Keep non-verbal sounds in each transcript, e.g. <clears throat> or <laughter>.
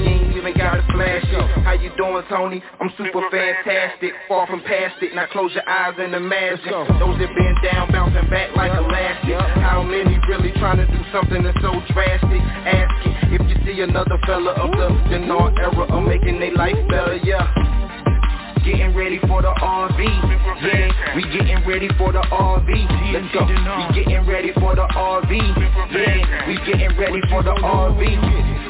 you ain't even gotta flash it. How you doing, Tony? I'm super fantastic, far from past it. Now close your eyes and imagine those that been down, bouncing back like elastic. How many really trying to do something that's so drastic? Asking if you see another fella of the Dinar era of making their life better, yeah. Getting ready for the RV, yeah. We getting ready for the RV. Let's go. We getting ready for the RV, yeah. We getting ready for the RV.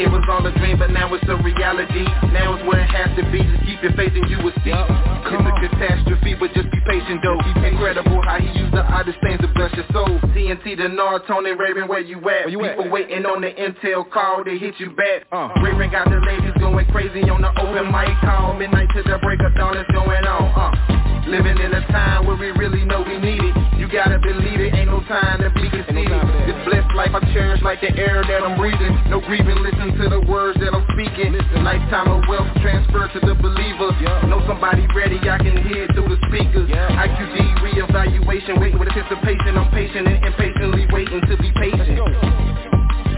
It was all a dream, but now it's a reality. Now it's where it has to be. Just keep your faith and you will see. It's a catastrophe, but just be patient though. Incredible how he used the oddest things to bless your soul. TNT, Dinar, Tony, Raven, where you at? you at? People waiting on the intel call to hit you back. Uh. Raven got the ladies going crazy on the open mic call. Midnight to the break of dawn is going on. Uh. Living in a time where we really know we need it. Gotta believe it, ain't no time to be conceited. time for. This blessed life I cherish like the air that I'm breathing. No grieving, listen to the words that I'm speaking. Lifetime of wealth transferred to the believer. Yeah. Know somebody ready, I can hear it through the speakers. Yeah. IQD reevaluation, waiting with anticipation. I'm patient and impatiently waiting to be patient.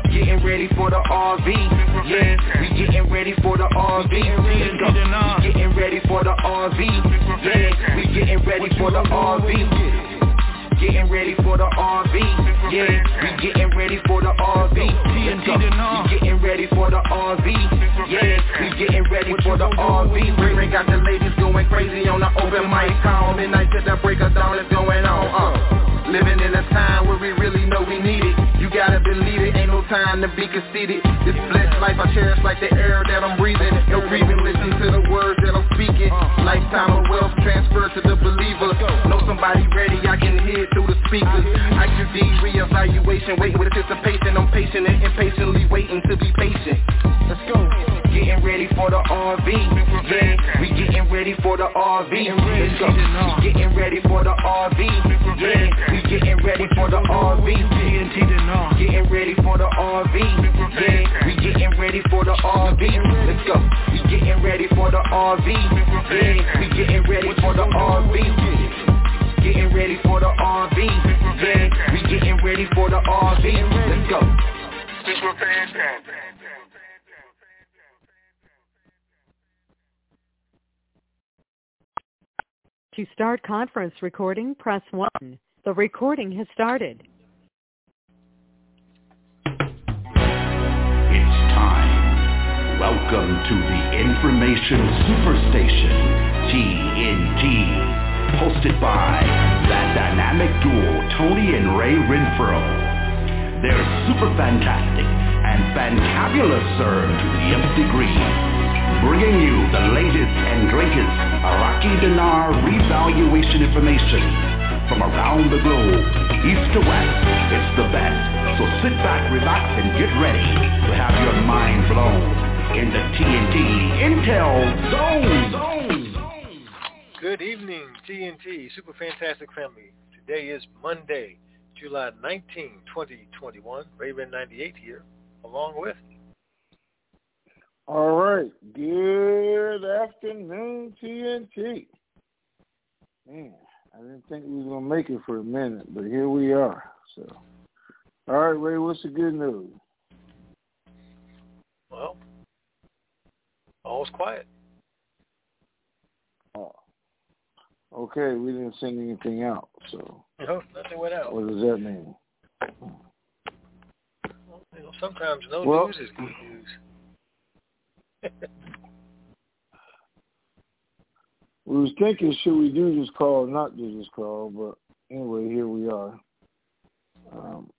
Getting ready for the RV, yeah. We getting ready for the RV. We getting ready for the RV, yeah. We getting ready for the RV. Getting ready for the RV, yeah. We getting ready for the RV. We getting ready for the RV, yeah. We getting ready for the RV. Ray Ray got the ladies going crazy on the open mic call. Midnight to the break of dawn is going on. Uh. Living in a time where we really know we need it. You gotta believe it, ain't no time to be conceited. This blessed life I cherish like the air that I'm breathing. No grieving, listen to the words that I'm speaking. Lifetime of wealth transfer to the believer. Know somebody speakers. IQD reevaluation, waiting with anticipation. I'm patient and impatiently waiting to be patient. Let's go. Getting ready for the RV, yeah. We getting ready for the RV. Let's go. We getting ready for the RV, yeah. We getting ready for the RV. Getting ready for the RV, yeah. We getting ready for the RV. Let's go. We getting ready for the RV, yeah. We getting ready for the RV. Getting ready for the RV, yeah. We getting ready for the RV. Let's go. Fantastic. To start conference recording, press 1. The recording has started. It's time. Welcome to the Information Superstation, TNT, hosted by that dynamic duo, Tony and Ray Renfro. They're super fantastic and fantabulous, sir, to the nth degree, bringing you the latest and greatest Iraqi dinar revaluation information from around the globe, east to west. It's the best. So sit back, relax, and get ready to have your mind blown in the TNT Intel Zone. Zone. Good evening, TNT Super Fantastic Family. Today is Monday, July 19, 2021. Raven 98 here. along with. All right. Good afternoon, TNT. Man, I didn't think we was gonna make it for a minute, but here we are. So, all right, Ray, what's the good news? Well, all's quiet. Oh, okay. We didn't send anything out, so No, nothing went out. what does that mean? Well, you know, sometimes no Well- news is good news. <laughs> We was thinking, should we do this call or not do this call? But anyway, here we are. Um,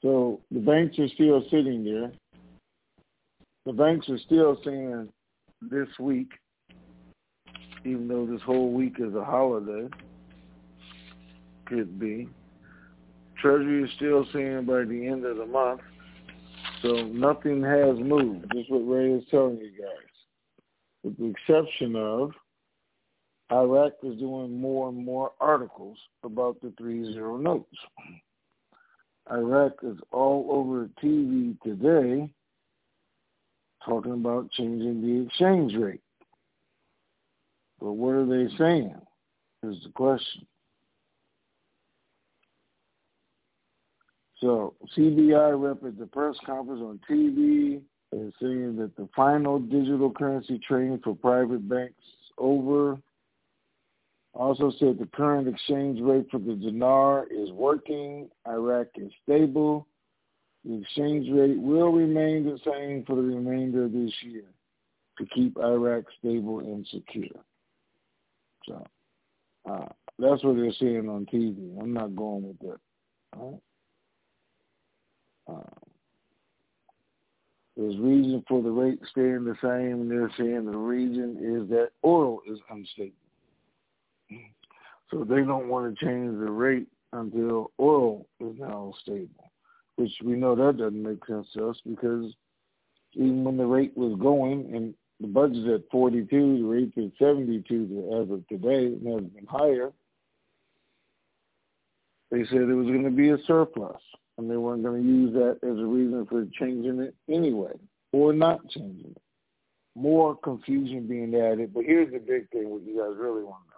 so the banks are still sitting there. The banks are still saying this week, even though this whole week is a holiday, could be. Treasury is still saying by the end of the month. So nothing has moved. This is what Ray is telling you guys with the exception of Iraq is doing more and more articles about the three zero notes. Iraq is all over TV today talking about changing the exchange rate. But what are they saying? Is the question. So CBI rep at the press conference on TV is saying that the final digital currency trading for private banks over. Also said the current exchange rate for the dinar is working. Iraq is stable. The exchange rate will remain the same for the remainder of this year to keep Iraq stable and secure. So uh, that's what they're saying on TV. I'm not going with that. Uh, there's reason for the rate staying the same, they're saying the reason is that oil is unstable. So they don't want to change the rate until oil is now stable, which we know that doesn't make sense to us because even when the rate was going and the budget's at 42, the rate's at 72 as of today, and has been higher, they said it was going to be a surplus and they weren't going to use that as a reason for changing it anyway or not changing it. More confusion being added, but here's the big thing what you guys really want to know.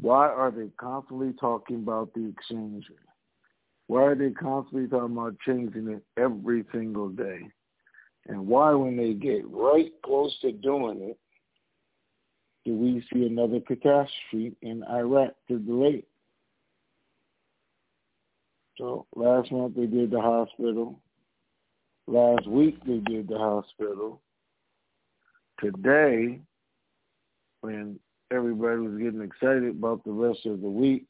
Why are they constantly talking about the exchange rate? Why are they constantly talking about changing it every single day? And why, when they get right close to doing it, do we see another catastrophe in Iraq to delay? So last month they did the hospital. Last week they did the hospital. Today, when everybody was getting excited about the rest of the week,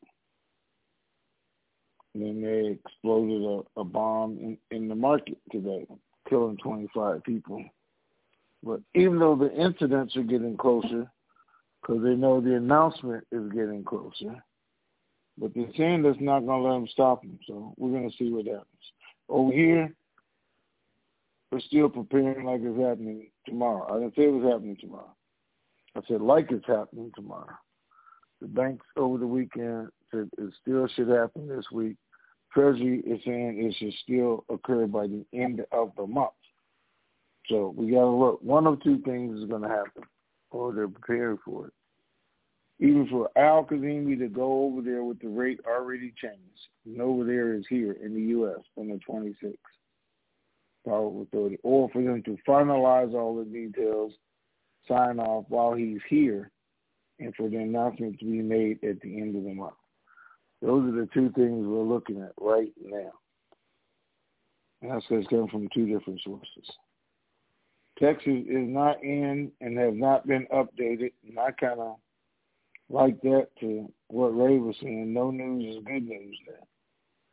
then they exploded a, a bomb in, in the market today, killing 25 people. But hmm. even though the incidents are getting closer, because they know the announcement is getting closer, but they're that's not going to let them stop them. So we're going to see what happens. Over here, we're still preparing like it's happening tomorrow. I didn't say it was happening tomorrow. I said like it's happening tomorrow. The banks over the weekend said it still should happen this week. Treasury is saying it should still occur by the end of the month. So we got to look. One of two things is going to happen, or they're prepared for it even for Al Kazemi to go over there with the rate already changed. And over there is here in the U.S. on the 26th Power Authority, or for them to finalize all the details, sign off while he's here, and for the announcement to be made at the end of the month. Those are the two things we're looking at right now. And that's because it's coming from two different sources. Texas is not in and has not been updated, and I kind of like that to what Ray was saying. No news is good news there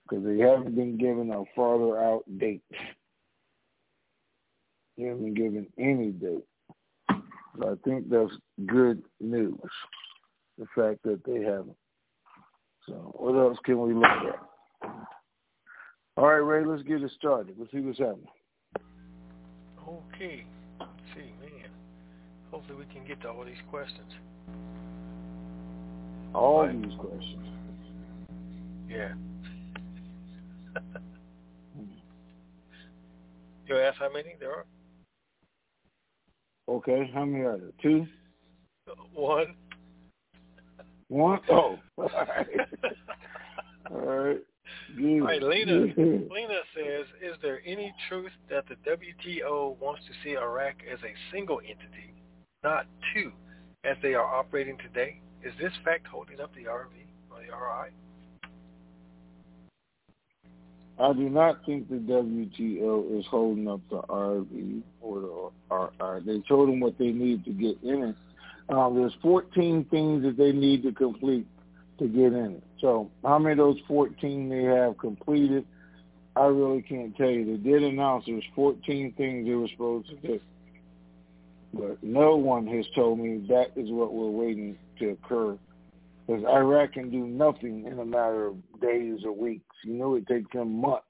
because they haven't been given a farther out date. They haven't been given any date. I think that's good news, the fact that they haven't. So what else can we look at? All right, Ray, let's get it started. Let's see what's happening. Okay. Let's see, man. Hopefully we can get to all these questions. All Right. these questions. Yeah. <laughs> you ask how many there are? Okay, how many are there? Two? Uh, one. One? <laughs> Oh. <laughs> All right. All right. Good. All right, Lena. Lena says, "Is there any truth that the WTO wants to see Iraq as a single entity, not two, as they are operating today? Is this fact holding up the RV or the RI?" I do not think the WTO is holding up the RV or the RI. They told them what they need to get in it. Um, there's 14 things that they need to complete to get in. So how many of those 14 they have completed, I really can't tell you. They did announce there's 14 things they were supposed to do. But no one has told me that is what we're waiting to occur. Because Iraq can do nothing in a matter of days or weeks. You know it takes them months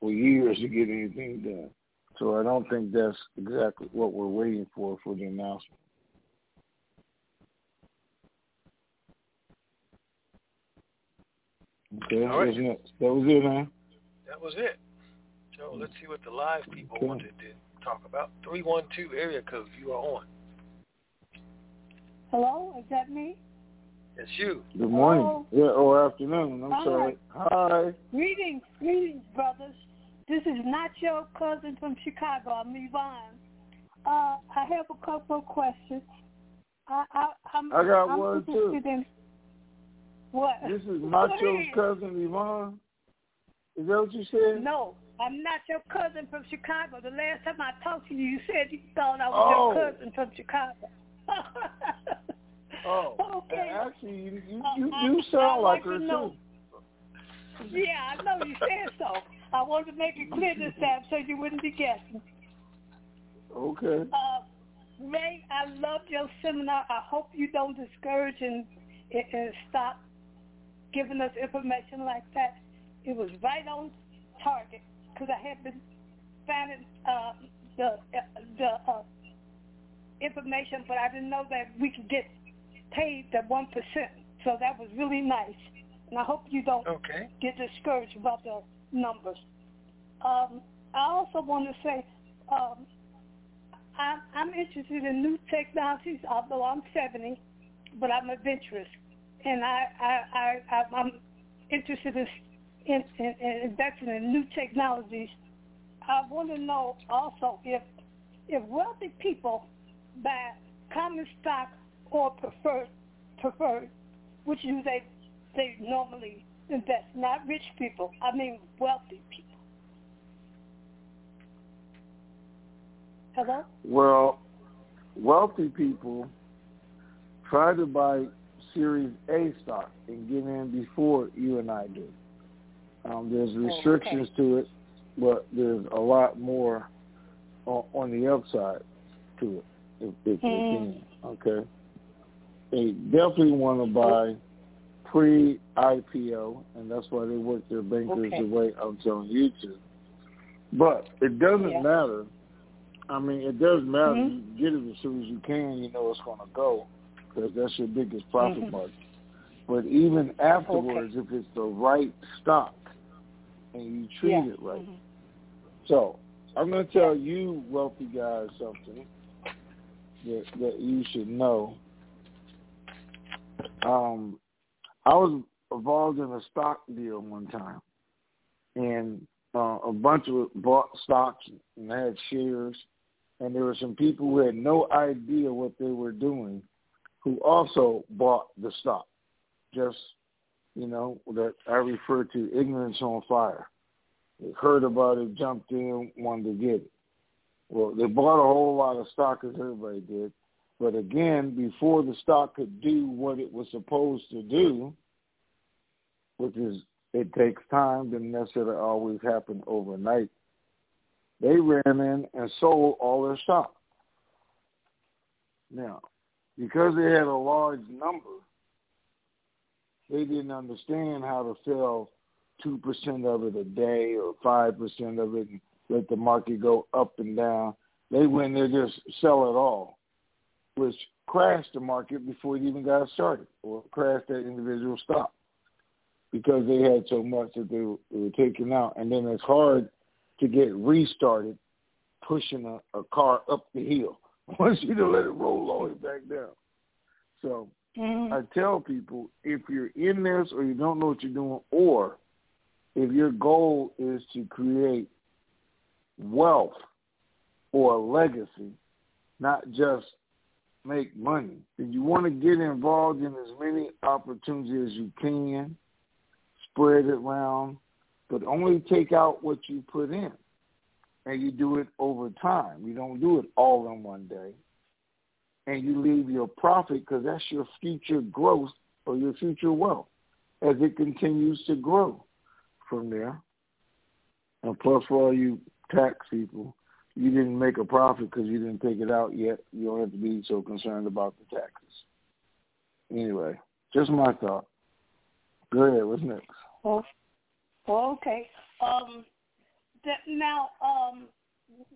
or years to get anything done. So I don't think that's exactly what we're waiting for for the announcement. Okay, All right. wasn't it? That was it, huh? That was it. So let's see what the live people Okay. wanted to talk about. 312 area code, you are on. Hello, is that me? It's you. Good morning. Hello. Yeah, or afternoon. I'm Hi. sorry. Hi. Greetings, greetings, brothers. This is not your cousin from Chicago. I'm Yvonne. Uh, I have a couple of questions. I, I, I'm, I got I'm one, too. In, what? This is <laughs> Macho's cousin Yvonne. Is that what you said? No, I'm not your cousin from Chicago. The last time I talked to you, you said you thought I was Oh. your cousin from Chicago. Oh, <laughs> Okay. actually, you you, Uh, you I- do sound like like her to too. yeah, I know you said so. I wanted to make it clear this time so you wouldn't be guessing. Okay. Uh, Ray, I loved your seminar. I hope you don't discourage and and stop giving us information like that. It was right on target because I had been finding uh, the the uh, information, but I didn't know that we could get paid the one percent. So that was really nice, and I hope you don't Okay. get discouraged about the numbers. Um, I also want to say um, I'm, I'm interested in new technologies, although I'm 70, but I'm adventurous, and I, I, I, I'm interested in, in, in, in investing in new technologies. I want to know also if if wealthy people buy common stock or preferred preferred, which do they they normally invest? Not rich people. I mean wealthy people. Hello. Well, wealthy people try to buy Series A stock and get in before you and I do. Um, there's restrictions to it, but there's a lot more on, on the upside to it if, if they Mm. can. Okay. They definitely want to buy pre-IPO, and that's why they work their bankers Okay. the way I'm telling you to. But it doesn't Yeah. matter. I mean, it does matter. Mhm. You get it as soon as you can. You know it's going to go because that's your biggest profit Mhm. margin. But even afterwards, if it's the right stock and you treat Yeah. it right, Mhm. so I'm going to tell you, wealthy guys, something that that you should know. Um, I was involved in a stock deal one time, and uh, a bunch of bought stocks and had shares, and there were some people who had no idea what they were doing, who also bought the stock. Just you know that I refer to ignorance on fire. They heard about it, jumped in, wanted to get it. Well, they bought a whole lot of stock as everybody did, but again, before the stock could do what it was supposed to do, which is it takes time, didn't necessarily always happen overnight. They ran in and sold all their stock. Now, because they had a large number, they didn't understand how to sell two percent of it a day or five percent of it and let the market go up and down. They went there just sell it all, which crashed the market before it even got started or crashed that individual stock. because they had so much that they were, they were taking out, and then it's hard to get restarted pushing a, a car up the hill <laughs> once you to let it roll all the way back down. So Mm-hmm. I tell people if you're in this or you don't know what you're doing, or if your goal is to create wealth or a legacy, not just make money, then you want to get involved in as many opportunities as you can, spread it around, but only take out what you put in. And you do it over time. You don't do it all in one day and you leave your profit because that's your future growth or your future wealth as it continues to grow from there. And plus, for all you tax people, you didn't make a profit because you didn't take it out yet. You don't have to be so concerned about the taxes. Anyway, just my thought. Go ahead. What's next? Oh, okay. Um, that, now, um,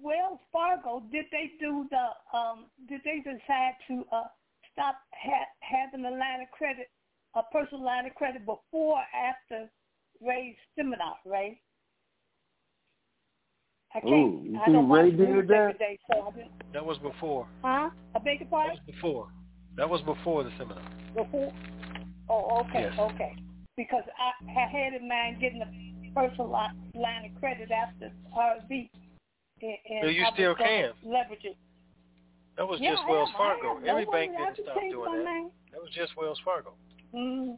Wells Fargo, did they do the? Um, did they decide to uh, stop ha- having a line of credit, a personal line of credit before or after Ray's seminar, Ray? I can't. Ooh, I don't Ray did that? every day, so I. That was before. Huh? I beg your That was before. That was before the seminar. Before? Oh, okay, Yes. okay. Because I, I had in mind getting a personal li- line of credit after RV. And, and No, you I still can. Leverage it. That was Yeah, just I Wells am, Fargo. Every Don't bank didn't stop doing that. name. That was just Wells Fargo. Mm.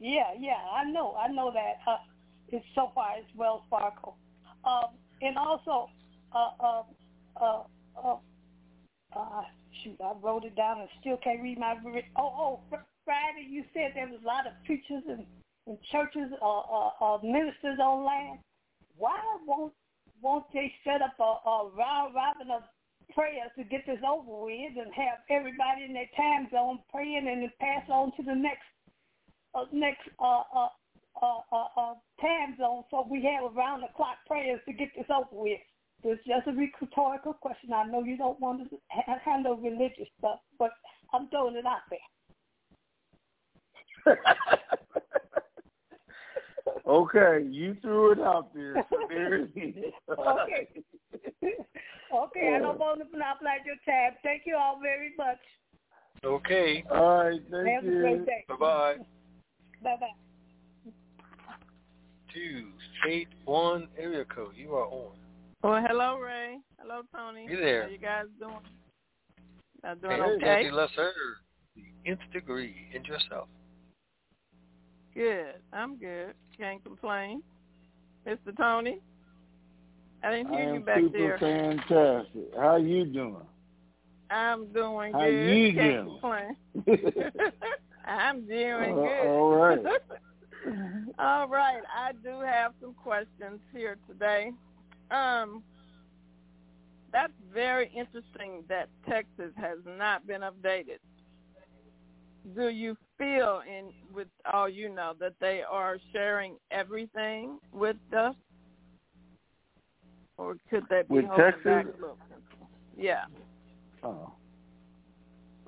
Yeah, yeah, I know, I know that. Uh, it's so far it's Wells Fargo, um, and also, uh, uh, uh, uh, uh, shoot, I wrote it down and still can't read my. Oh, oh, Friday you said there was a lot of and, and churches, or, uh, uh, ministers online. Why won't won't they set up a, a round robin of prayers to get this over with and have everybody in their time zone praying and then pass on to the next uh, next uh, uh, uh, uh, uh, time zone so we have around the clock prayers to get this over with. It's just a rhetorical question. I know you don't want to ha- handle religious stuff, but I'm throwing it out there. <laughs> okay, you threw it out there. So <laughs> there it is. Okay. okay, I don't want to monopolize your time. Thank you all very much. Okay. All right, thank Have a you. great day. Bye-bye. Bye-bye. Two, eight, one, area code. You are on. Well, hello, Ray. Hello, Tony. You there. How you guys doing? Y'all doing Hey, okay? Jackie Lesser, the nth degree, and yourself. Good. I'm good. Can't complain. Mr. Tony, I didn't I hear you am back super there. fantastic. How you doing? I'm doing How good. you Can't doing? complain. <laughs> I'm doing Uh, good. all right. <laughs> all right. I do have some questions here today. Um, that's very interesting that Texas has not been updated. Do you feel, in with all you know, that they are sharing everything with us, or could they be With holding Texas? back a little? Yeah. Oh.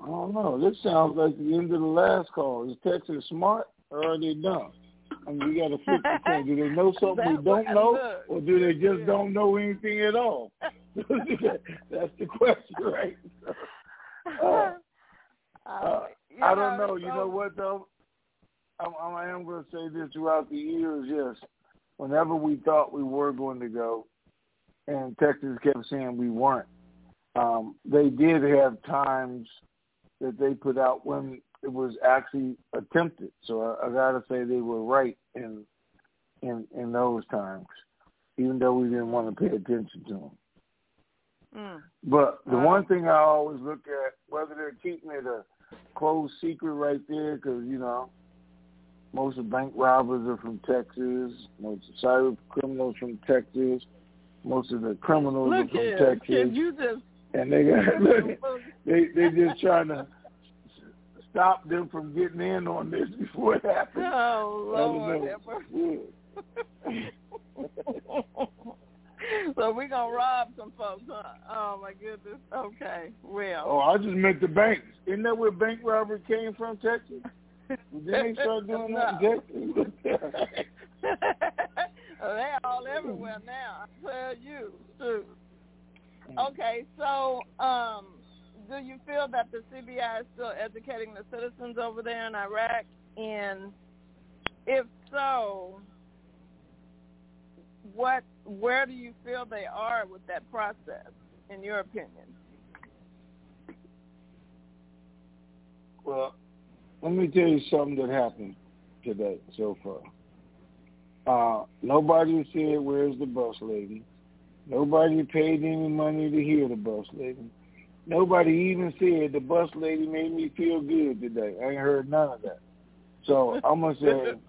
I don't know. This sounds like the end of the last call. Is Texas smart or are they dumb? I mean, you got to flip the coin. Do they <laughs> know something we don't know, look. or do they just Yeah. don't know anything at all? <laughs> <laughs> That's the question, right? Uh, Uh, I don't know. You know what though? I'm, I am going to say this throughout the years. Yes, whenever we thought we were going to go, and Texas kept saying we weren't, um, they did have times that they put out when it was actually attempted. So I, I got to say they were right in in in those times, even though we didn't want to pay attention to them. Mm. But the Wow. one thing I always look at, whether they're keeping it a closed secret right there, because, you know, most of bank robbers are from Texas, most of cyber criminals from Texas, most of the criminals Look are from here, Texas. you just And they got, <laughs> look, they, they just trying to stop them from getting in on this <laughs> before it happens. oh Lord, know. ever. So we're gonna rob some folks, huh? Oh my goodness. Okay, well. Oh, I just meant the banks. Isn't that where bank robbery came from, Texas? Then they started doing <laughs> that in Texas. <laughs> they all everywhere now. I tell you, too. Okay, so um, do you feel that the CBI is still educating the citizens over there in Iraq? And if so, what where do you feel they are with that process, in your opinion? Well, let me tell you something that happened today so far. Uh, nobody said, where's the bus lady? Nobody paid any money to hear the bus lady. Nobody even said the bus lady made me feel good today. I ain't heard none of that. So I'm gonna say <laughs>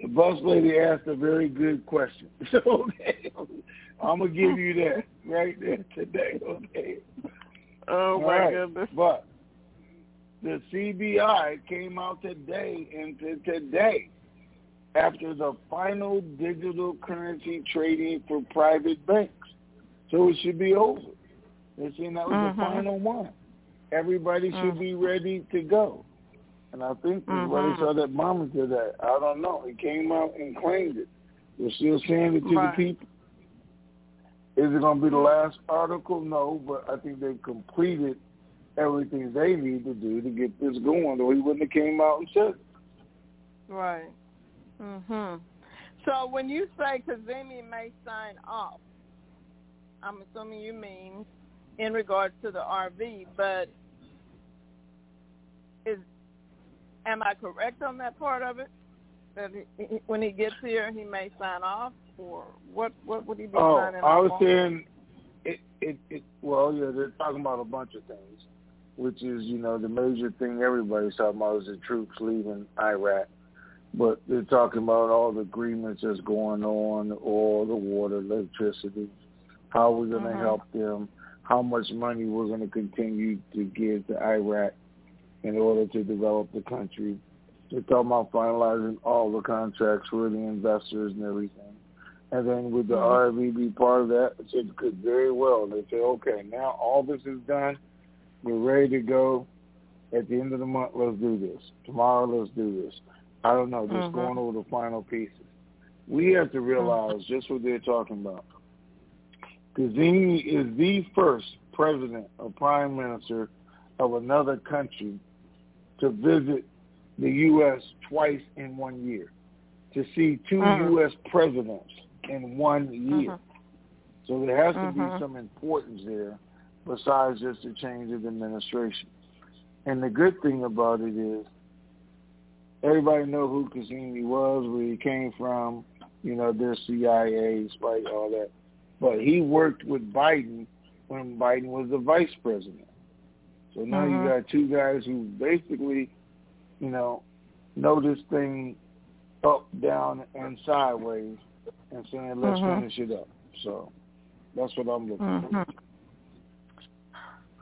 the bus lady asked a very good question. <laughs> So okay, I'm gonna give you that right there today. Okay. Oh my right. goodness. But the CBI came out today and today after the final digital currency trading for private banks. So it should be over. They're saying that was mm-hmm. the final one. Everybody mm-hmm. should be ready to go. And I think mm-hmm. everybody saw that did that. I don't know. He came out and claimed it. They're still saying it to right. the people. Is it going to be the last article? No, but I think they've completed everything they need to do to get this going, or he wouldn't have came out and said it. Right. Mhm. So when you say Kazemi may sign off, I'm assuming you mean in regards to the RV, but is am I correct on that part of it? That he, when he gets here, he may sign off, or what? What would he be oh, signing off I was off saying, it, it, it. Well, yeah, they're talking about a bunch of things, which is you know the major thing everybody's talking about is the troops leaving Iraq but they're talking about all the agreements that's going on, oil, the water, electricity, how we're going to mm-hmm. help them, how much money we're going to continue to give to Iraq in order to develop the country. They're talking about finalizing all the contracts for the investors and everything. And then with the mm-hmm. RV be part of that, it could very well. They say, okay, now all this is done. We're ready to go. At the end of the month, let's do this. Tomorrow, let's do this I don't know, just mm-hmm. going over the final pieces. We have to realize mm-hmm. just what they're talking about. Kazemi is the first president or prime minister of another country to visit the U.S. twice in one year, to see 2 mm-hmm. U.S. presidents in one year. Mm-hmm. So there has to mm-hmm. be some importance there besides just a change of administration. And the good thing about it is everybody know who Kazemi was, where he came from, you know, their CIA, despite all that. But he worked with Biden when Biden was the vice president. So now mm-hmm. you got two guys who basically, you know, know this thing up, down, and sideways and saying, let's mm-hmm. finish it up. So that's what I'm looking mm-hmm. for.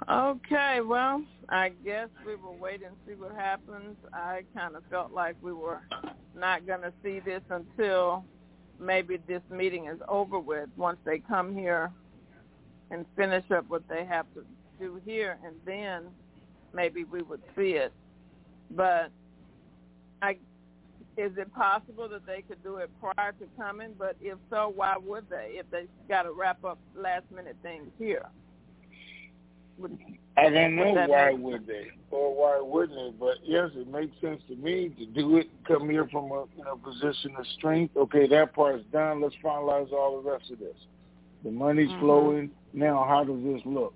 Okay, well, I guess we will wait and see what happens. I kind of felt like we were not going to see this until maybe this meeting is over with once they come here and finish up what they have to do here and then maybe we would see it. But I is it possible that they could do it prior to coming? But if so, why would they if they got to wrap up last minute things here? I don't know why would they or why wouldn't they, but yes, it makes sense to me to do it. Come here from a you know position of strength. Okay, that part's done. Let's finalize all the rest of this. The money's mm-hmm. flowing now. How does this look?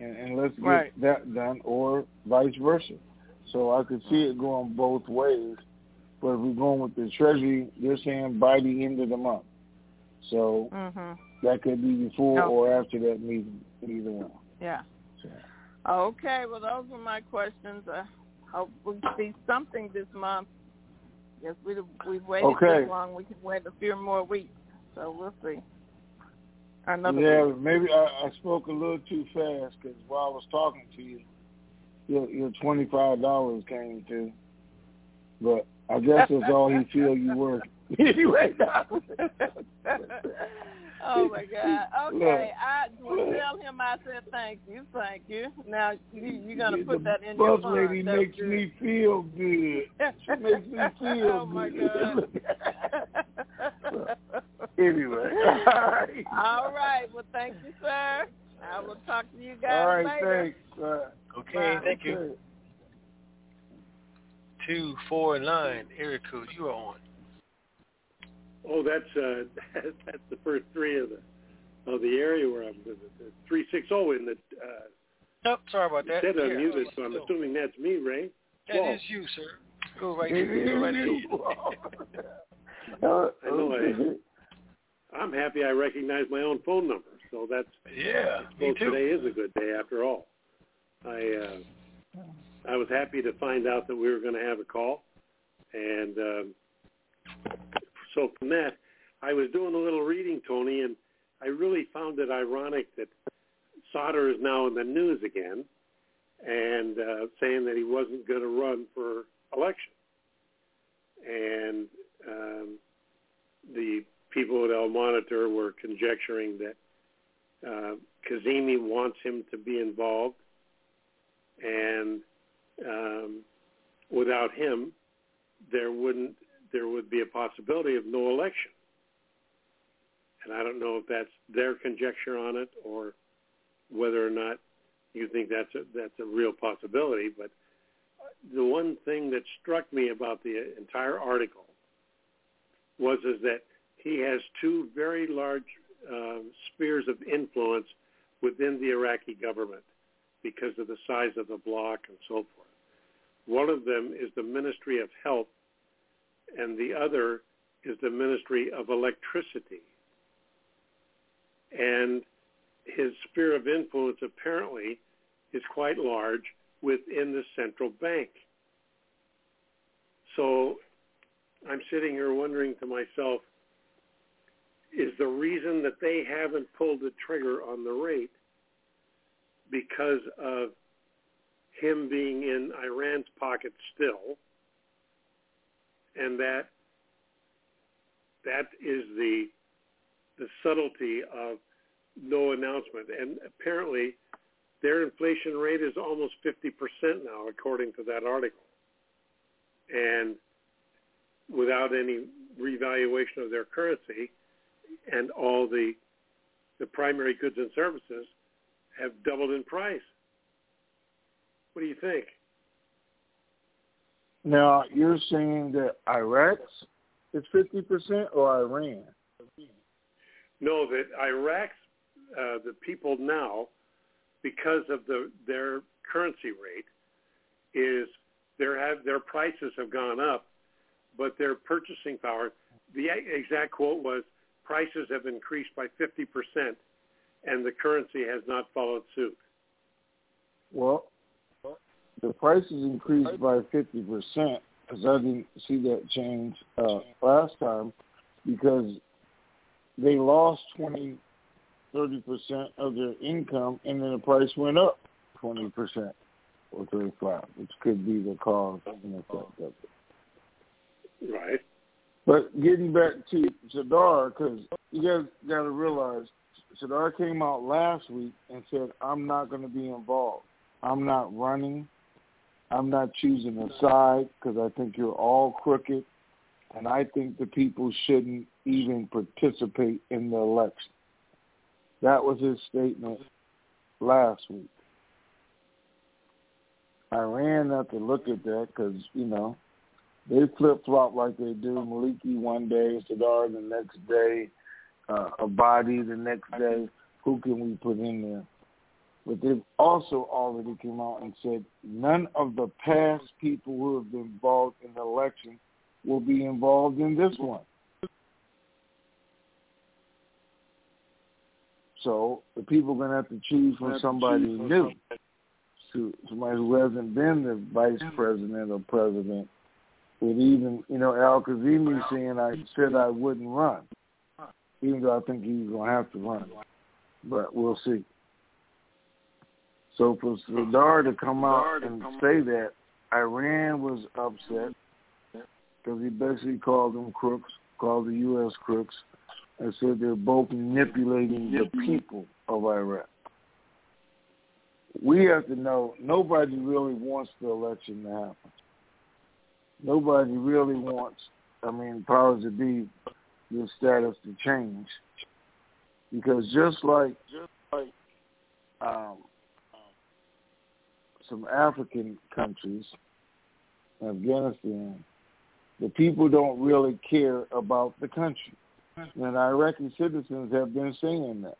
And, and let's get right. that done, or vice versa. So I could see it going both ways. But if we're going with the Treasury, they're saying by the end of the month. So mm-hmm. that could be before no. or after that meeting, either one. Yeah. Okay, well, those were my questions. I hope we see something this month. Yes, we we've waited okay. this long. We can wait a few more weeks, so we'll see. Another yeah, week. maybe I, I spoke a little too fast because while I was talking to you, your, your twenty five dollars came to. But I guess that's all he feel you worth. <laughs> anyway, <laughs> Oh my God. Okay, I will tell him I said thank you, thank you. Now you you're gonna put that in your Bus lady That's makes good. me feel good. She makes me <laughs> feel oh my good. God. <laughs> anyway. All right. <laughs> All right. Well, thank you, sir. I will talk to you guys All right, later. thanks. All right. Okay, Bye. thank you. Okay. Two four nine area code. You are on. Oh, that's uh, <laughs> that's the first three of the of the area where I'm visiting. Three six zero in the uh, Nope, sorry about it that. said Yeah, unmuted, I so I'm assuming that's me, Ray. That Whoa. is you, sir. Go right It ahead. Go right is ahead. you. Uh, I know I- I'm happy I recognize my own phone number, so that's Yeah, me well, too. today is a good day after all. I uh, I was happy to find out that we were going to have a call, and um, so from that, I was doing a little reading, Tony, and I really found it ironic that Sadr is now in the news again, and uh, saying that he wasn't going to run for election, and um, the people at Al-Monitor were conjecturing that uh, Kazemi wants him to be involved, and um, without him, there wouldn't there would be a possibility of no election. And I don't know if that's their conjecture on it or whether or not you think that's a, that's a real possibility. But the one thing that struck me about the entire article was is that he has two very large um, spheres of influence within the Iraqi government because of the size of the bloc and so forth. One of them is the Ministry of Health, and the other is the Ministry of Electricity. And his sphere of influence apparently is quite large within the central bank. So I'm sitting here wondering to myself, is the reason that they haven't pulled the trigger on the rate because of him being in Iran's pocket still, and that that is the the subtlety of no announcement. And apparently, their inflation rate is almost 50% now, according to that article. And without any revaluation of their currency, and all the the primary goods and services have doubled in price. What do you think? Now you're saying that Iraq is fifty percent or Iran? No, that Iraq's uh, the people now, because of the their currency rate, is their have their prices have gone up, but their purchasing power. The exact quote was prices have increased by fifty percent, and the currency has not followed suit. Well, the prices increased by fifty percent because I didn't see that change uh, last time because they lost 20, 30 percent of their income, and then the price went up twenty percent or thirty-five, which could be the cause and effect of it. Right. But getting back to Sadr, because you guys got to realize, Sadr came out last week and said, "I'm not going to be involved. I'm not running. I'm not choosing a side because I think you're all crooked, and I think the people shouldn't even participate in the election." That was his statement last week. Iran had to look at that because you know they flip flop like they do. Maliki one day, Sadr the next day, uh, Abadi the next day. Who can we put in there? But they've also already come out and said none of the past people who have been involved in the election will be involved in this one. So the people are going to have to choose from somebody new, to somebody who hasn't been the vice president or president with even, you know, Al Kazemi saying I said I wouldn't run, even though I think he's going to have to run. But we'll see. So for Sadr to come out and say that, Iran was upset because he basically called them crooks, called the U.S. crooks, and said they're both manipulating the people of Iraq. We have to know nobody really wants the election to happen. Nobody really wants, I mean, powers to be, the status to change. Because just like, just like um, some African countries, Afghanistan, the people don't really care about the country. And Iraqi citizens have been saying that.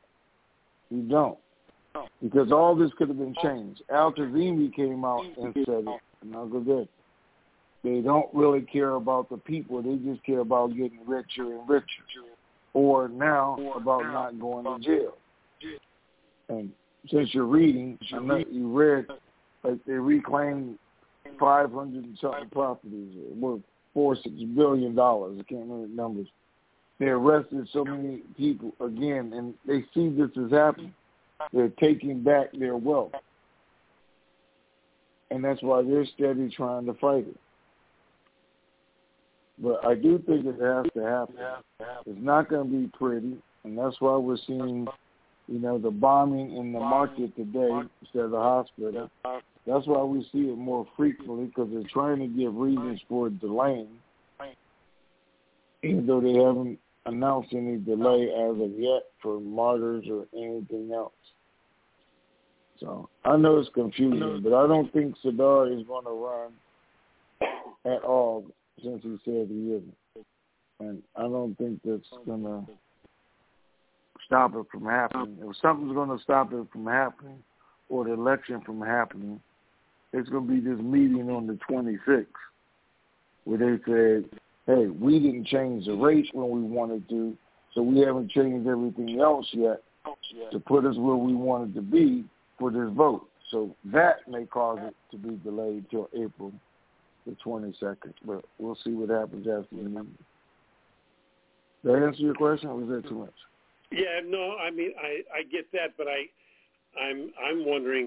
We don't. Because all this could have been changed. Al Kazimi came out and said it, and Uncle Dick. They don't really care about the people. They just care about getting richer and richer. Or now about not going to jail. And since you're reading, I know you read like they reclaimed five hundred and something properties worth four six billion dollars. I can't remember the numbers. They arrested so many people again, and they see this is happening. They're taking back their wealth, and that's why they're steady trying to fight it. But I do think it has to happen. It's not going to be pretty, and that's why we're seeing, you know, the bombing in the market today instead of the hospital. That's why we see it more frequently because they're trying to give reasons for delaying, even though they haven't announced any delay as of yet for martyrs or anything else. So I know it's confusing, but I don't think Sadr is going to run at all since he said he isn't. And I don't think that's going to stop it from happening. If something's going to stop it from happening or the election from happening, it's going to be this meeting on the 26th where they said, hey, we didn't change the rate when we wanted to, so we haven't changed everything else yet to put us where we wanted to be for this vote. So that may cause it to be delayed till April the 22nd, but we'll see what happens after the meeting. Did I answer your question, or was that too much? Yeah, no, I mean, I I get that, but I, I'm I'm wondering,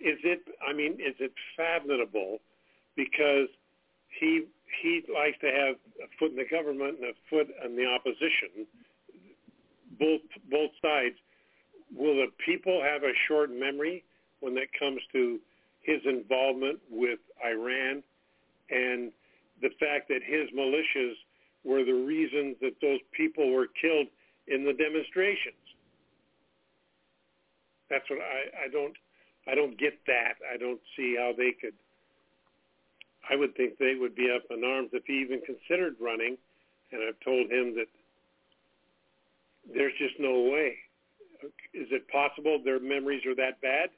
is it? I mean, is it fathomable? Because he he likes to have a foot in the government and a foot in the opposition. Both both sides. Will the people have a short memory when it comes to his involvement with Iran and the fact that his militias were the reasons that those people were killed in the demonstrations. That's what I, I don't I don't get that. I don't see how they could I would think they would be up in arms if he even considered running and I've told him that there's just no way. Is it possible their memories are that bad?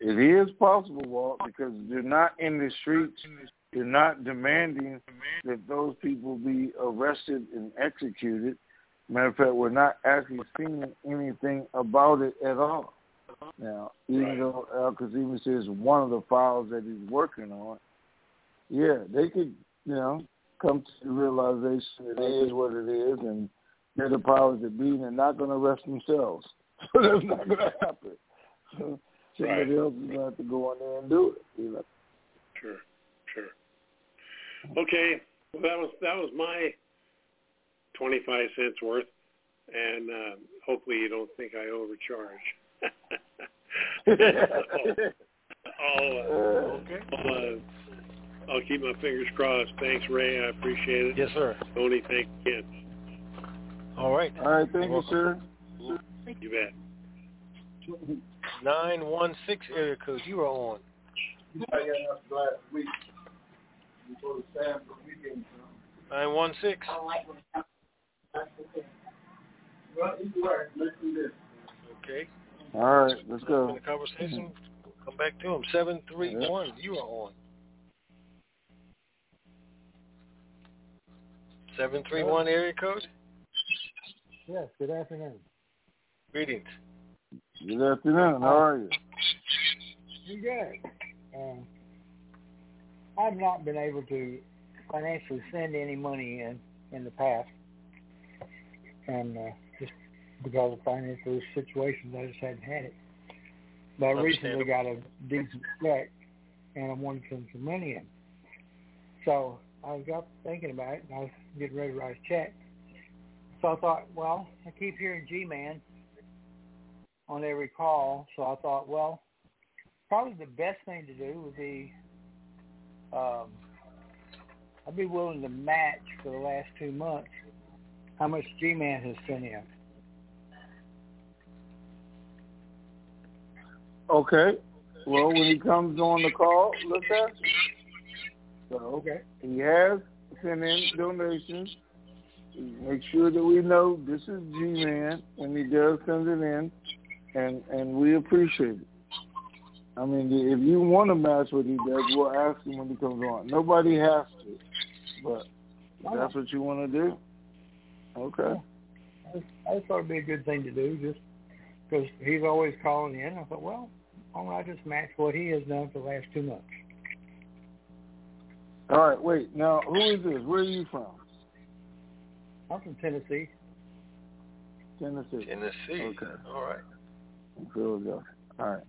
It is possible, Walt, because they're not in the streets. They're not demanding that those people be arrested and executed. Matter of fact, we're not actually seeing anything about it at all. Now, even right. though Al Kazimi says one of the files that he's working on, yeah, they could, you know, come to the realization that it is what it is, and they're the powers that be, and they're not going to arrest themselves. <laughs> So that's not going to happen. <laughs> So somebody right. else is going to have to go on there and do it. You know. Sure. Okay, well that was that was my twenty five cents worth, and uh, hopefully you don't think I overcharge. <laughs> I'll, uh, okay. I'll, uh, I'll keep my fingers crossed. Thanks, Ray. I appreciate it. Yes, sir. Tony, thank you again. All right. All right. Thank you, sir. You bet. 916 area code. You are on. Nine one six. Okay. All right, let's go. In the conversation, we'll come back to him. Seven three one. You are on. Seven three one area code. Yes. Good afternoon. Greetings. Good afternoon. How are you? I'm good. Um, I've not been able to financially send any money in in the past, and uh, just because of financial situations, I just hadn't had it. But I recently got a decent check, and I wanted to send some money in. So I was up thinking about it, and I was getting ready to write a check. so I thought, well, I keep hearing G-Man on every call, so I thought, well, probably the best thing to do would be, um, I'd be willing to match for the last two months how much G-Man has sent in. Okay. Well, when he comes on the call, let's ask him. So okay. he has sent in donations. Make sure that we know this is G-Man when he does send it in, and and we appreciate it. I mean, if you want to match what he does, we'll ask him when he comes on. Nobody has to, but if that's what you want to do. Okay. I just thought it'd be a good thing to do, just because he's always calling in. I thought, well, why don't I just match what he has done for the last two months? All right, wait. Now, who is this? Where are you from? I'm from Tennessee. Tennessee. Tennessee. Okay. All right. Philadelphia. All right.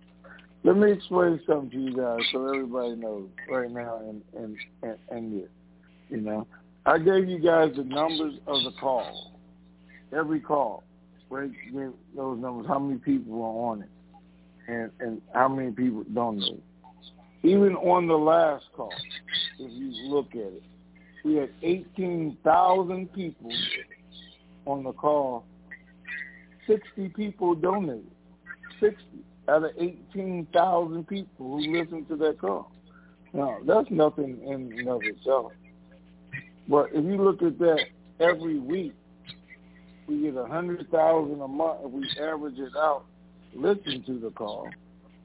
Let me explain something to you guys so everybody knows right now and and and, you, you know. I gave you guys the numbers of the call. Every call. Right? Those numbers, how many people are on it and, and how many people donate. Even on the last call, if you look at it, we had 18,000 people on the call. 60 people donated. 60 out of 18,000 people who listened to that call. Now, that's nothing in and of itself. But if you look at that every week, we get a hundred thousand a month if we average it out. Listen to the call,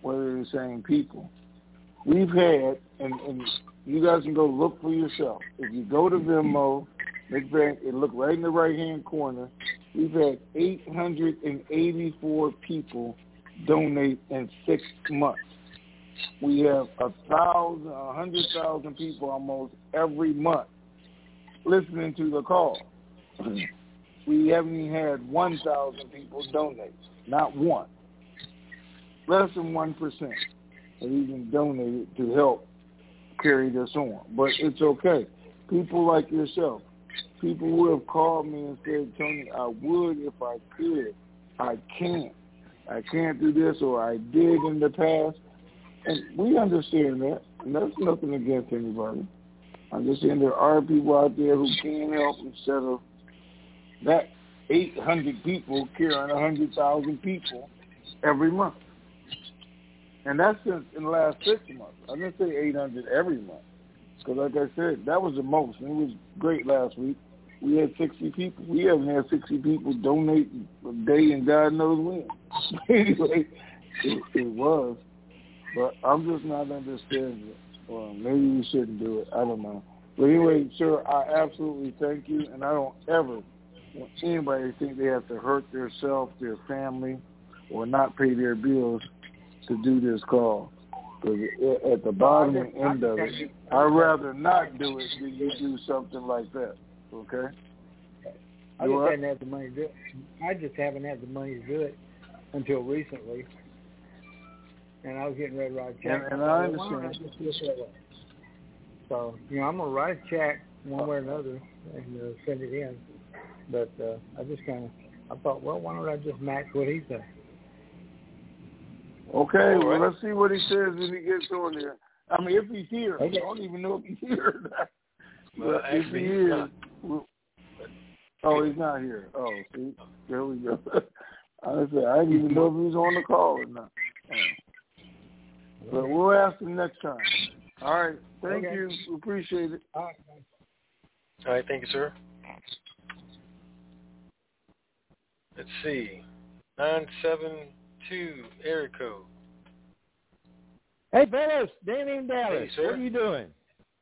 whether the same people. We've had, and, and you guys can go look for yourself. If you go to Venmo, make it look right in the right hand corner. We've had 884 people donate in six months. We have a thousand, a hundred thousand people almost every month listening to the call. <clears throat> we haven't even had 1,000 people donate, not one. Less than 1% have even donated to help carry this on. But it's okay. People like yourself, people who have called me and said, Tony, I would if I could. I can't. I can't do this or I did in the past. And we understand that. And that's nothing against anybody. I'm just saying there are people out there who can help instead of that 800 people carrying 100,000 people every month. And that's in, in the last six months. I didn't say 800 every month. Because like I said, that was the most. And it was great last week. We had 60 people. We haven't had 60 people donate a day and God knows when. <laughs> anyway, it, it was. But I'm just not understanding it. Well, maybe we shouldn't do it. I don't know. But anyway, sir, I absolutely thank you, and I don't ever want anybody to think they have to hurt themselves, their family, or not pay their bills to do this call. Because at the bottom and end of it, I'd rather not do it than you do something like that. Okay? I just haven't had the money to do it. I just haven't had the money to do it until recently and I was getting ready to write a check. And, and I understand. So, you know, I'm going to write a check one way or another and uh, send it in. But uh, I just kind of, I thought, well, why don't I just match what he said? Okay, well, let's see what he says when he gets on there. I mean, if he's here. Okay. I don't even know if he's here or not. Well, but if he is, we'll, oh, he's not here. Oh, see, there we go. <laughs> I said I didn't even know if he was on the call or not. But we'll ask him next time. All right. Thank okay. you. We appreciate it. All right. All right. Thank you, sir. Let's see. 972 area code. Hey, fellas. Danny in Dallas. Hey, sir. What are you doing?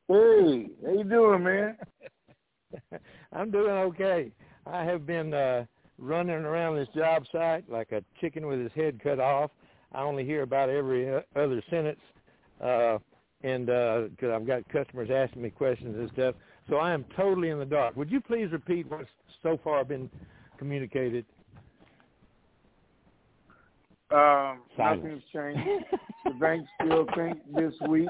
Hey. How you doing, man? <laughs> <laughs> I'm doing okay. I have been uh running around this job site like a chicken with his head cut off I only hear about every other sentence, uh, and because uh, I've got customers asking me questions and stuff, so I am totally in the dark. Would you please repeat what's so far been communicated? Um, nothing's changed. the bank still think this week.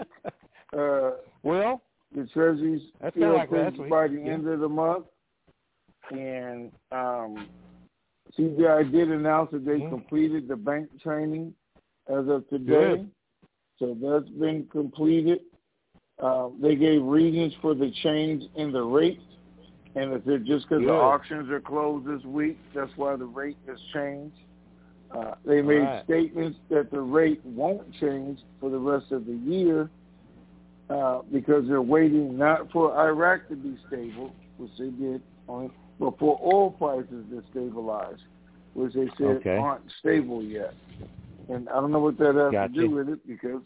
Uh, <laughs> well, the Treasury's still like by the end of the month. and um, CBI did announce that they Mhm. completed the bank training as of today. Good. So that's been completed. Uh, they gave reasons for the change in the rate, and if it's just because the auctions are closed this week, that's why the rate has changed. Uh, they made Right. statements that the rate won't change for the rest of the year uh, because they're waiting not for Iraq to be stable, which they did, on, but for oil prices to stabilize, which they said Okay. aren't stable yet. And I don't know what that has Gotcha. to do with it because,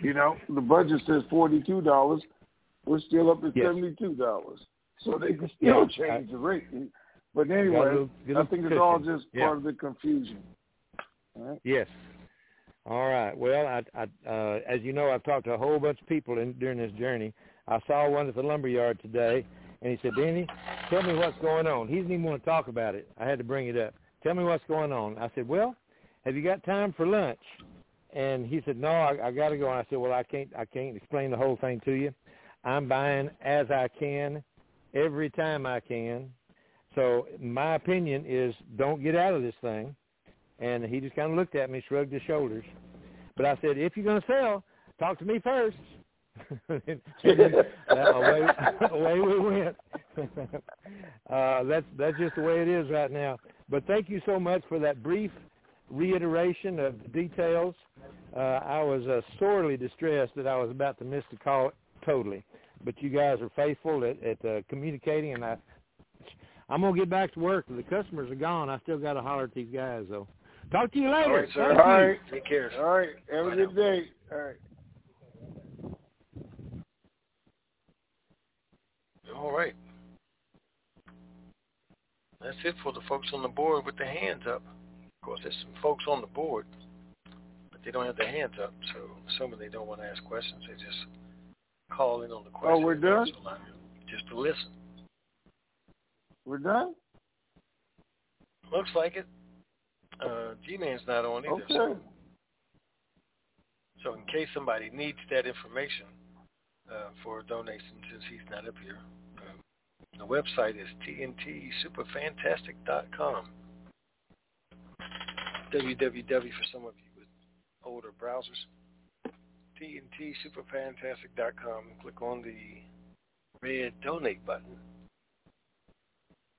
you know, the budget says forty-two dollars. We're still up at Yes. seventy-two dollars, so they can still Yeah, change I- the rate. But anyway, little- a I think it's all just Yeah. part of the confusion. Right. Yes. All right. Well, I, I, uh, as you know, I've talked to a whole bunch of people in, during this journey. I saw one at the lumber yard today, and he said, "Danny, tell me what's going on." He didn't even want to talk about it. I had to bring it up. Tell me what's going on. I said, "Well, have you got time for lunch?" And he said, "No, I, I got to go." And I said, "Well, I can't. I can't explain the whole thing to you. I'm buying as I can, every time I can. So my opinion is, don't get out of this thing." And he just kind of looked at me, shrugged his shoulders. But I said, if you're going to sell, talk to me first. <laughs> and uh, away, <laughs> away we went. <laughs> uh, that's that's just the way it is right now. But thank you so much for that brief reiteration of the details. Uh, I was uh, sorely distressed that I was about to miss the call totally. But you guys are faithful at, at uh, communicating, and I, I'm gonna get back to work. The customers are gone. I still got to holler at these guys though. Talk to you later. All right, sir. Thank you. All right. Take care. All right. Have a good day. All right. All right. That's it for the folks on the board with their hands up. Of course, there's some folks on the board, but they don't have their hands up. So, assuming they don't want to ask questions, they just call in on the question. Oh, we're done? line Just to listen. We're done. Looks like it. Uh, G-Man's not on either. So, Okay. so in case somebody needs that information uh, for a donation, since he's not up here, um, the website is tntsuperfantastic.com. www for some of you with older browsers. tntsuperfantastic.com. Click on the red donate button.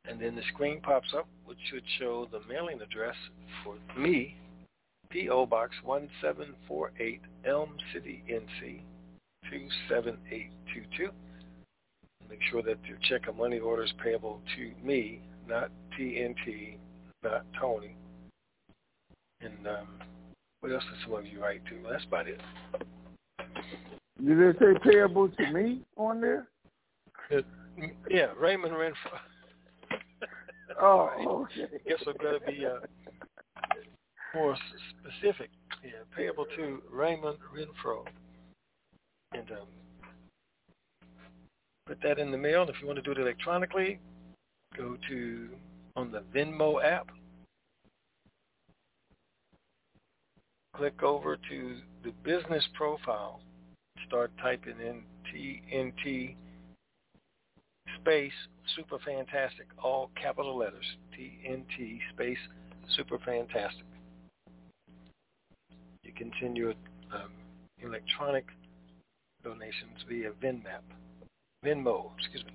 And then the screen pops up, which should show the mailing address for me, P.O. Box 1748, Elm City, NC 27822. Make sure that your check or money order is payable to me, not TNT, not Tony. And um, what else did some of you write to? Well, That's about it. Did they say payable to me on there? <laughs> Yeah, Raymond Renfro. Oh, okay. Guess we're going to be uh, more specific. Yeah, payable to Raymond Renfro. And um, put that in the mail. And If you want to do it electronically, go to on the Venmo app. Click over to the business profile. Start typing in TNT space super fantastic, all capital letters, TNT space super fantastic. You your um, electronic donations via Venmap, Venmo, excuse me.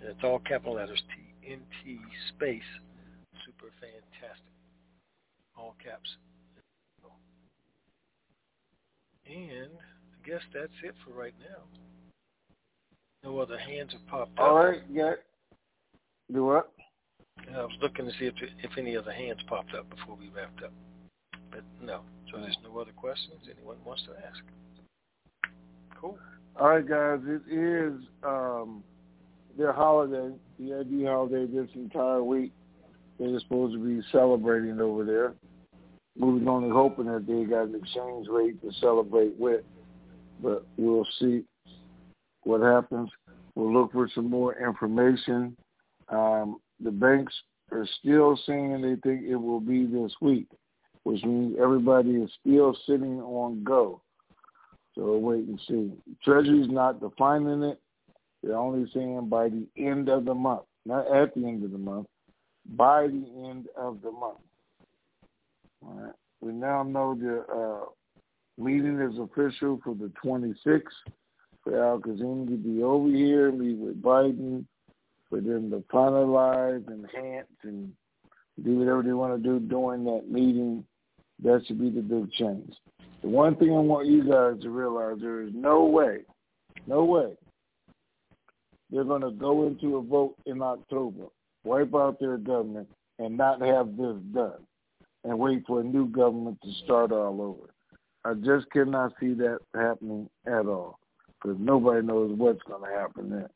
And it's all capital letters, TNT space super fantastic, all caps. And I guess that's it for right now. No other hands have popped up. All right. Yeah. Do what? I was looking to see if if any other hands popped up before we wrapped up, but no. So there's no other questions anyone wants to ask. Cool. All right, guys. It is um, their holiday, the ID holiday this entire week. They're supposed to be celebrating over there. We was only hoping that they got an exchange rate to celebrate with, but we'll see what happens. We'll look for some more information. Um, the banks are still saying they think it will be this week, which means everybody is still sitting on go. So we'll wait and see. Treasury's not defining it. They're only saying by the end of the month. not at the end of the month, by the end of the month. All right. We now know the uh, meeting is official for the 26th for Al Kazim to be over here, meet with Biden, for them to finalize, enhance, and do whatever they want to do during that meeting. That should be the big change. The one thing I want you guys to realize there is no way, no way they're going to go into a vote in October, wipe out their government, and not have this done, and wait for a new government to start all over. I just cannot see that happening at all because nobody knows what's going to happen then.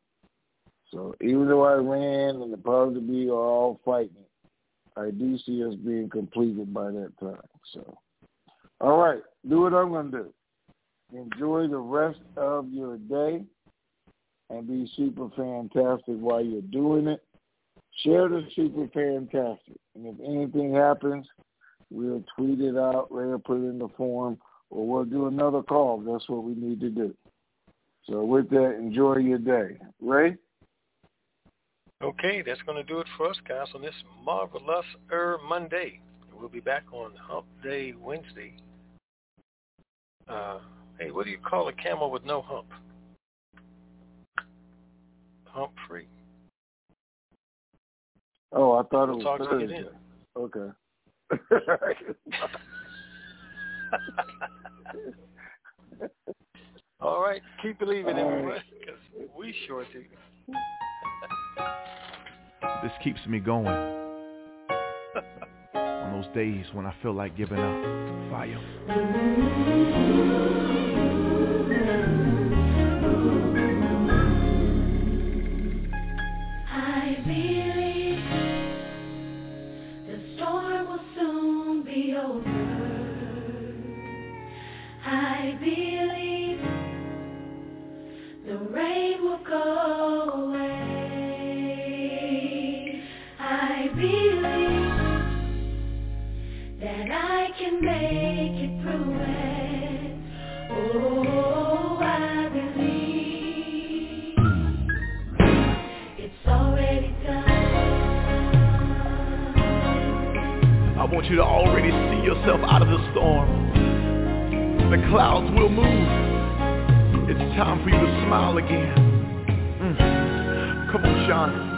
So even though Iran and the powers that be are all fighting, I do see us being completed by that time. So, all right, do what I'm going to do. Enjoy the rest of your day and be super fantastic while you're doing it. Share the super fantastic. And if anything happens, we'll tweet it out, later put it in the form, or we'll do another call. That's what we need to do. So with that, enjoy your day. Ray? Okay, that's going to do it for us, guys, on this marvelous Er Monday. We'll be back on Hump Day Wednesday. Uh, hey, what do you call a camel with no hump? Hump free. Oh, I thought we'll it talk was Thursday. Okay. <laughs> <laughs> <laughs> All right, keep believing, everyone, because we sure do. This keeps me going. On those days when I feel like giving up. Fire. You to already see yourself out of the storm. The clouds will move. It's time for you to smile again. Mm. Come on, Sean.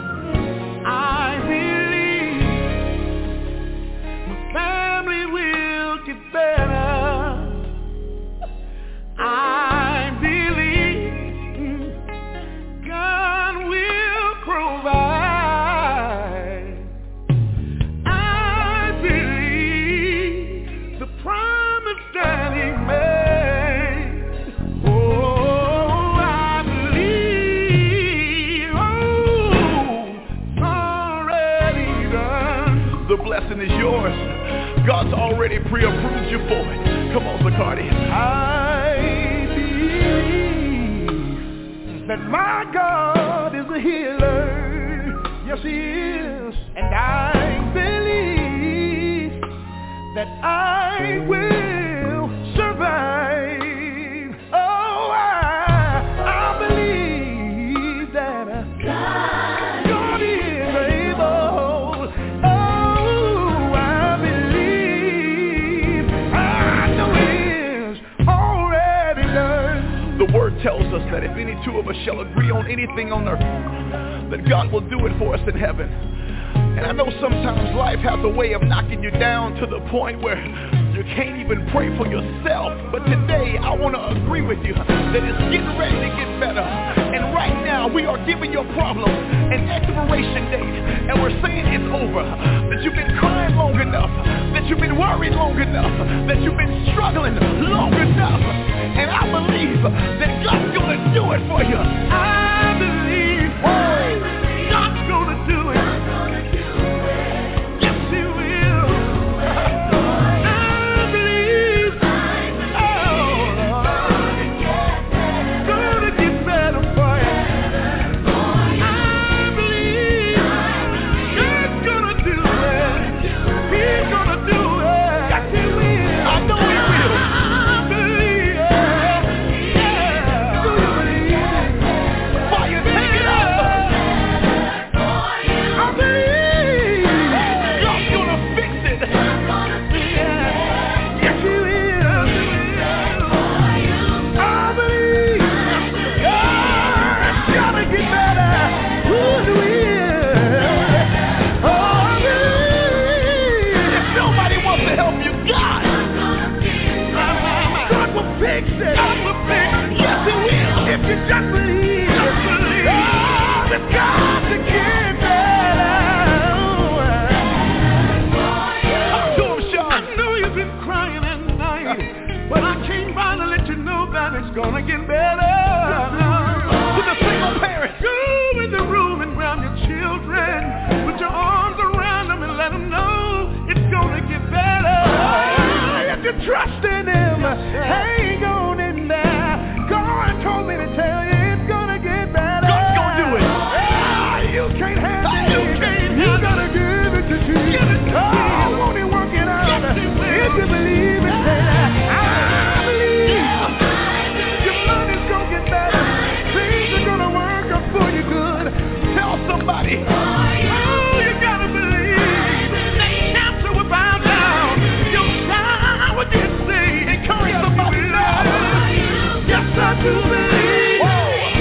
Somebody. Oh, you gotta believe. That cancer will bow down. Your child will get saved. Encourage somebody now. Yes, I do believe.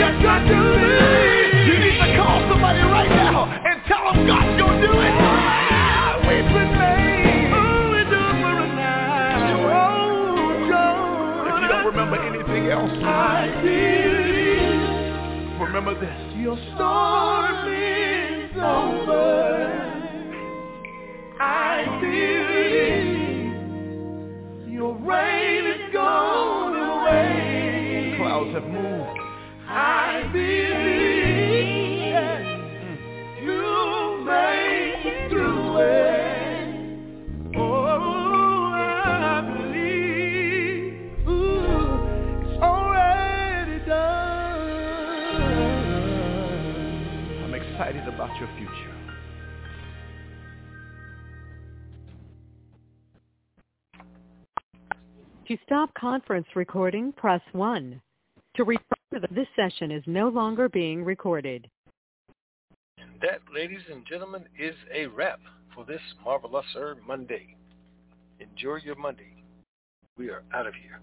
Yes, I do believe. You need to call somebody right now and tell them God's gonna do it. We've been made. We do it for. God. Don't remember anything else, I believe remember this. your storm I believe To stop conference recording, press 1. To to the, this session is no longer being recorded. That, ladies and gentlemen, is a wrap for this marvelous Monday. Enjoy your Monday. We are out of here.